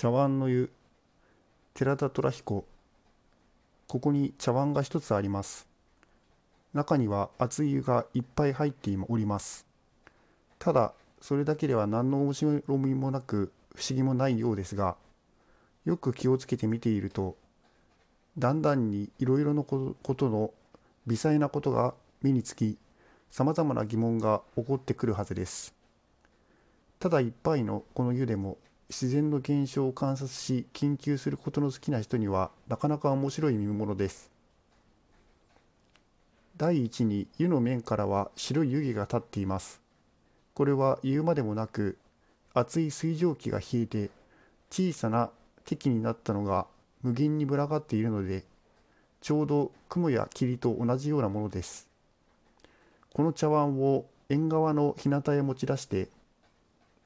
茶碗の湯。寺田虎彦。ここに茶碗が一つあります。中には熱い湯がいっぱい入っております。ただそれだけでは何の面白みもなく不思議もないようですがよく気をつけて見ているとだんだんにいろいろなことの微細なことが目につきさまざまな疑問が起こってくるはずです。ただ一杯のこの湯でも自然の現象を観察し研究することの好きな人にはなかなか面白い見物です。第一に湯の面からは白い湯気が立っています。これは言うまでもなく熱い水蒸気が冷えて小さな敵になったのが無限に群がっているのでちょうど雲や霧と同じようなものです。この茶碗を縁側の日向へ持ち出して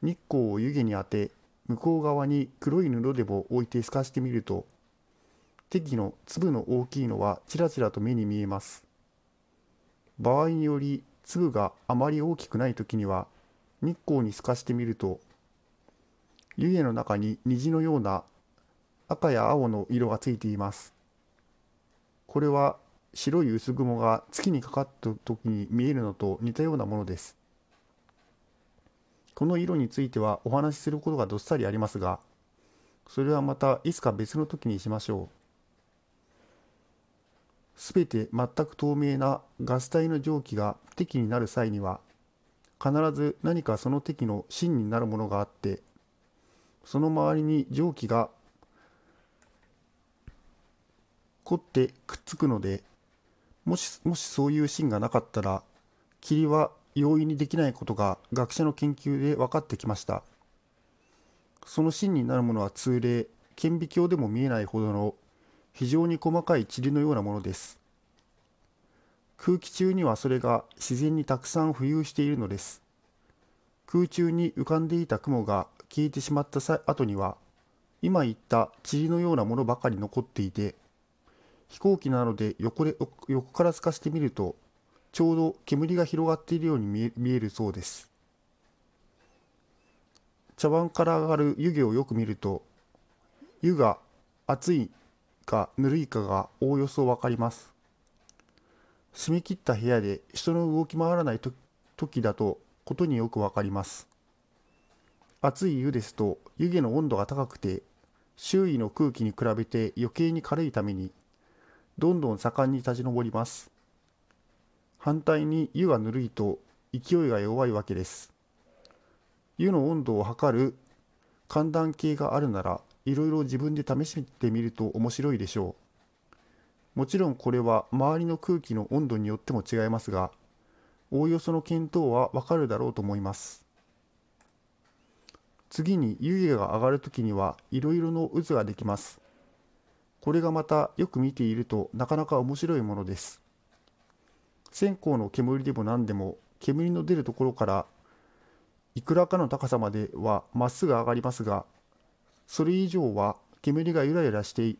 日光を湯気に当て向こう側に黒い布でも置いて透かしてみると適の粒の大きいのはちらちらと目に見えます。場合により粒があまり大きくない時には日光に透かしてみると湯気の中に虹のような赤や青の色がついています。これは白い薄雲が月にかかった時に見えるのと似たようなものです。この色についてはお話しすることがどっさりありますが、それはまたいつか別の時にしましょう。すべて全く透明なガス体の蒸気が敵になる際には、必ず何かその敵の芯になるものがあって、その周りに蒸気が凝ってくっつくので、もしもしそういう芯がなかったら、霧は容易にできないことが学者の研究で分かってきました。その芯になるものは通例顕微鏡でも見えないほどの非常に細かい塵のようなものです。空気中にはそれが自然にたくさん浮遊しているのです。空中に浮かんでいた雲が消えてしまった後には今言った塵のようなものばかり残っていて飛行機なので横で横から透かしてみるとちょうど煙が広がっているように見えるそうです。茶碗から上がる湯気をよく見ると湯が熱いかぬるいかがおおよそ分かります。閉め切った部屋で人の動き回らない時だとことによく分かります。熱い湯ですと湯気の温度が高くて周囲の空気に比べて余計に軽いためにどんどん盛んに立ち上ります。反対に湯がぬるいと勢いが弱いわけです。湯の温度を測る寒暖計があるならいろいろ自分で試してみると面白いでしょう。もちろんこれは周りの空気の温度によっても違いますがおおよその見当はわかるだろうと思います。次に湯気が上がるときにはいろいろの渦ができます。これがまたよく見ているとなかなか面白いものです。線香の煙でも何でも煙の出るところからいくらかの高さまではまっすぐ上がりますがそれ以上は煙がゆらゆらして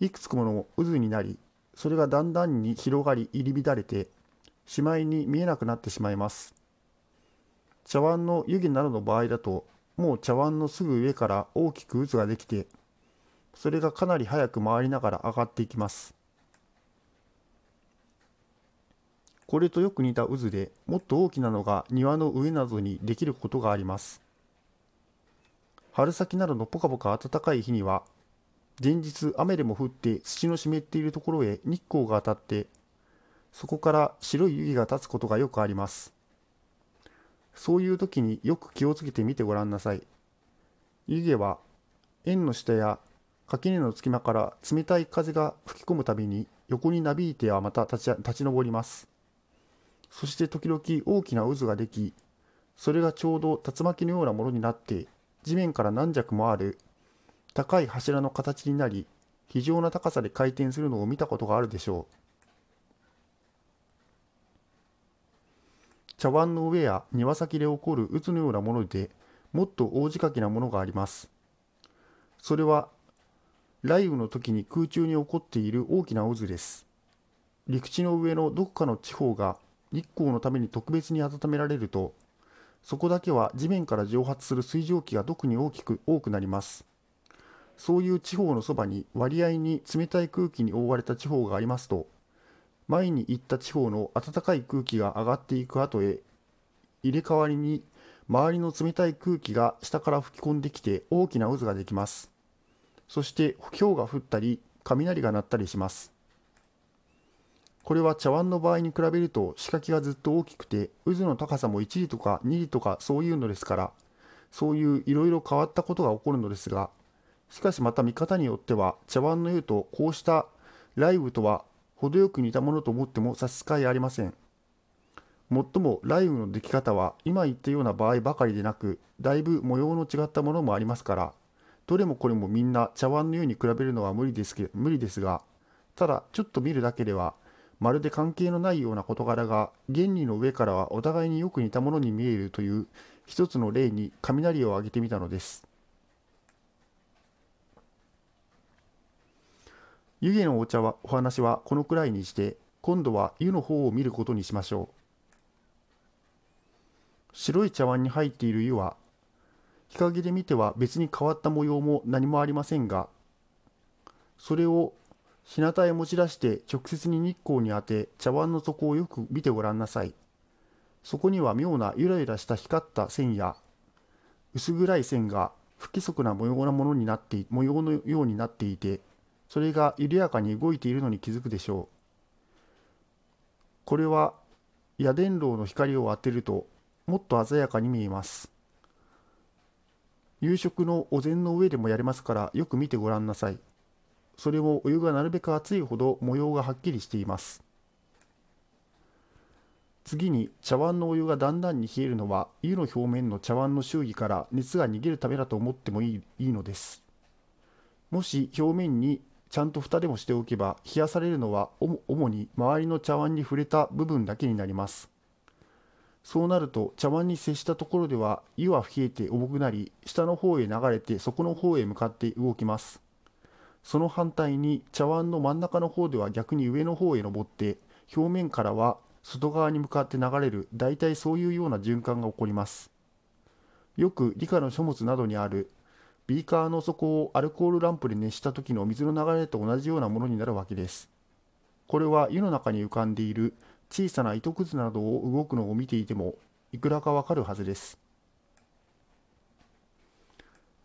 いくつもの渦になりそれがだんだんに広がり入り乱れてしまいに見えなくなってしまいます。茶碗の湯気などの場合だともう茶碗のすぐ上から大きく渦ができてそれがかなり早く回りながら上がっていきます。これとよく似た渦でもっと大きなのが庭の上などにできることがあります。春先などのポカポカ暖かい日には前日雨でも降って土の湿っているところへ日光が当たってそこから白い湯気が立つことがよくあります。そういう時によく気をつけてみてごらんなさい。湯気は円の下や垣根の隙間から冷たい風が吹き込むたびに横になびいてはまた立ち立ち上ります。そして時々大きな渦ができ、それがちょうど竜巻のようなものになって、地面から何尺もある高い柱の形になり、非常な高さで回転するのを見たことがあるでしょう。茶碗の上や庭先で起こる渦のようなものでもっと大仕掛けなものがあります。それは雷雨の時に空中に起こっている大きな渦です。陸地の上のどこかの地方が日光のために特別に温められるとそこだけは地面から蒸発する水蒸気が特に大きく多くなります。そういう地方のそばに割合に冷たい空気に覆われた地方がありますと前に行った地方の暖かい空気が上がっていく後へ入れ替わりに周りの冷たい空気が下から吹き込んできて大きな渦ができます。そして氷が降ったり雷が鳴ったりします。これは茶碗の場合に比べると仕掛けがずっと大きくて渦の高さも1里とか2里とかそういうのですからそういういろいろ変わったことが起こるのですがしかしまた見方によっては茶碗の湯とこうした雷雨とは程よく似たものと思っても差し支えありません。もっとも雷雨の出来方は今言ったような場合ばかりでなくだいぶ模様の違ったものもありますからどれもこれもみんな茶碗の湯に比べるのは無理ですけ無理ですがただちょっと見るだけではまるで関係のないような事柄が原理の上からはお互いによく似たものに見えるという一つの例に雷を挙げてみたのです。湯気のお茶はお話はこのくらいにして今度は湯の方を見ることにしましょう。白い茶碗に入っている湯は日陰で見ては別に変わった模様も何もありませんがそれを日向へ持ち出して直接に日光に当て茶碗の底をよく見てごらんなさい。そこには妙なゆらゆらした光った線や薄暗い線が不規則な模様なものになって模様のようになっていてそれが緩やかに動いているのに気づくでしょう。これは夜電籠の光を当てるともっと鮮やかに見えます。夕食のお膳の上でもやれますからよく見てごらんなさい。それをお湯がなるべく熱いほど模様がはっきりしています。次に茶碗のお湯がだんだんに冷えるのは湯の表面の茶碗の周囲から熱が逃げるためだと思ってもいいいいのです。もし表面にちゃんと蓋でもしておけば冷やされるのは主に周りの茶碗に触れた部分だけになります。そうなると茶碗に接したところでは湯は冷えて重くなり下の方へ流れて底の方へ向かって動きます。その反対に茶碗の真ん中の方では逆に上の方へ登って表面からは外側に向かって流れる大体そういうような循環が起こります。よく理科の書物などにあるビーカーの底をアルコールランプで熱した時の水の流れと同じようなものになるわけです。これは湯の中に浮かんでいる小さな糸くずなどを動くのを見ていてもいくらかわかるはずです。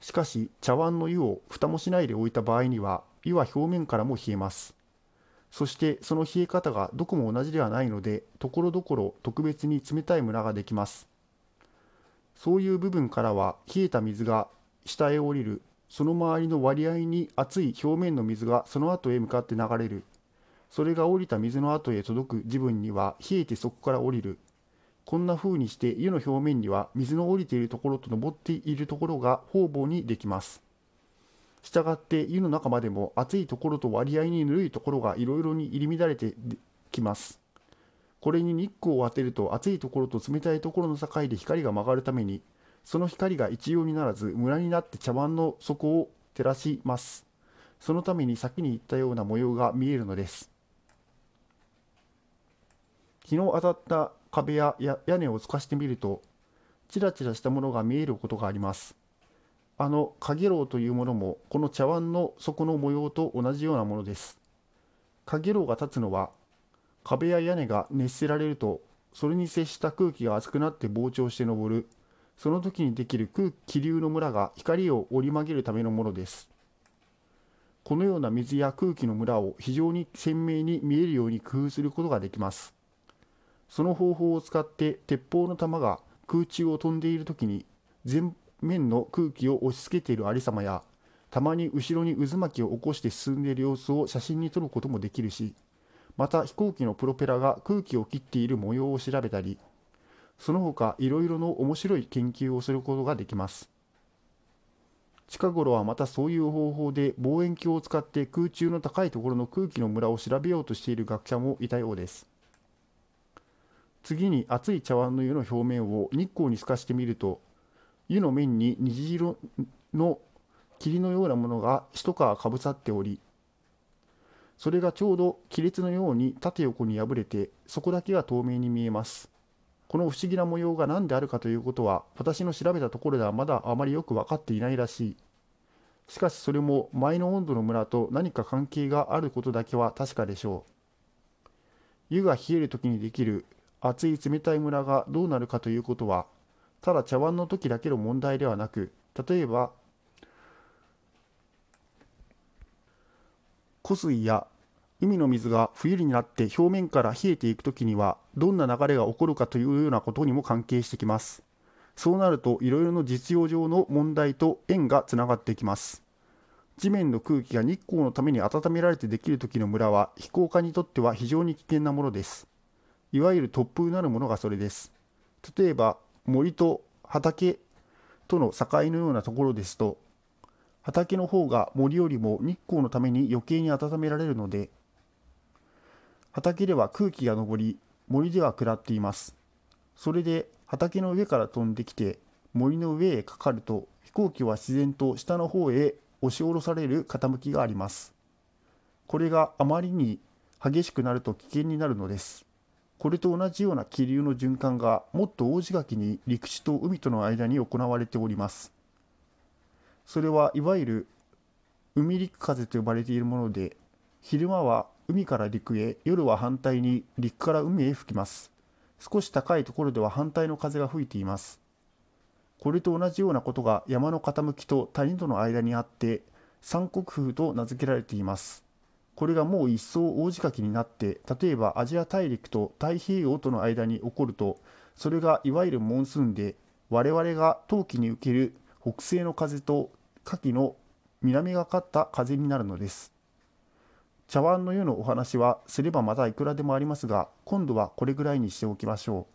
しかし茶碗の湯を蓋もしないで置いた場合には湯は表面からも冷えます。そしてその冷え方がどこも同じではないのでところどころ特別に冷たいムラができます。そういう部分からは冷えた水が下へ降りるその周りの割合に熱い表面の水がその後へ向かって流れる。それが降りた水の後へ届く自分には冷えてそこから降りる。こんな風にして湯の表面には水の降りているところと昇っているところが方々にできます。したがって湯の中までも熱いところと割合にぬるいところがいろいろに入り乱れてきます。これに日光を当てると熱いところと冷たいところの境で光が曲がるためにその光が一様にならずムラになって茶碗の底を照らします。そのために先に言ったような模様が見えるのです。日の当たった壁や屋根を透かしてみるとチラチラしたものが見えることがあります。あの影楼というものもこの茶碗の底の模様と同じようなものです。影楼が立つのは壁や屋根が熱せられるとそれに接した空気が熱くなって膨張して昇るその時にできる空気流のムラが光を折り曲げるためのものです。このような水や空気のムラを非常に鮮明に見えるように工夫することができます。その方法を使って鉄砲の弾が空中を飛んでいる時に前面の空気を押し付けているありさまやたまに後ろに渦巻きを起こして進んでいる様子を写真に撮ることもできるしまた飛行機のプロペラが空気を切っている模様を調べたりその他いろいろの面白い研究をすることができます。近頃はまたそういう方法で望遠鏡を使って空中の高いところの空気のムラを調べようとしている学者もいたようです。次に熱い茶碗の湯の表面を日光に透かしてみると湯の面に虹色の霧のようなものが一皮かぶさっておりそれがちょうど亀裂のように縦横に破れてそこだけが透明に見えますこの不思議な模様が何であるかということは私の調べたところではまだあまりよく分かっていないらしいしかしそれも前の温度の村と何か関係があることだけは確かでしょう。湯が冷える時にできる熱い冷たい村がどうなるかということは、ただ茶碗の時だけの問題ではなく、例えば、湖水や海の水が冬になって表面から冷えていく時にはどんな流れが起こるかというようなことにも関係してきます。そうなるといろいろな実用上の問題と縁がつながってきます。地面の空気が日光のために温められてできる時の村は飛行家にとっては非常に危険なものです。いわゆる突風なるものがそれです。例えば森と畑との境のようなところですと畑の方が森よりも日光のために余計に温められるので畑では空気が上り森では下っています。それで畑の上から飛んできて森の上へかかると飛行機は自然と下の方へ押し下ろされる傾きがあります。これがあまりに激しくなると危険になるのです。これと同じような気流の循環がもっと大仕掛けに陸地と海との間に行われております。それはいわゆる海陸風と呼ばれているもので昼間は海から陸へ夜は反対に陸から海へ吹きます。少し高いところでは反対の風が吹いています。これと同じようなことが山の傾きと谷との間にあって三国風と名付けられています。これがもう一層大仕掛けになって例えばアジア大陸と太平洋との間に起こるとそれがいわゆるモンスーンで我々が冬季に受ける北西の風と夏季の南がかった風になるのです。茶碗の湯のお話はすればまたいくらでもありますが今度はこれぐらいにしておきましょう。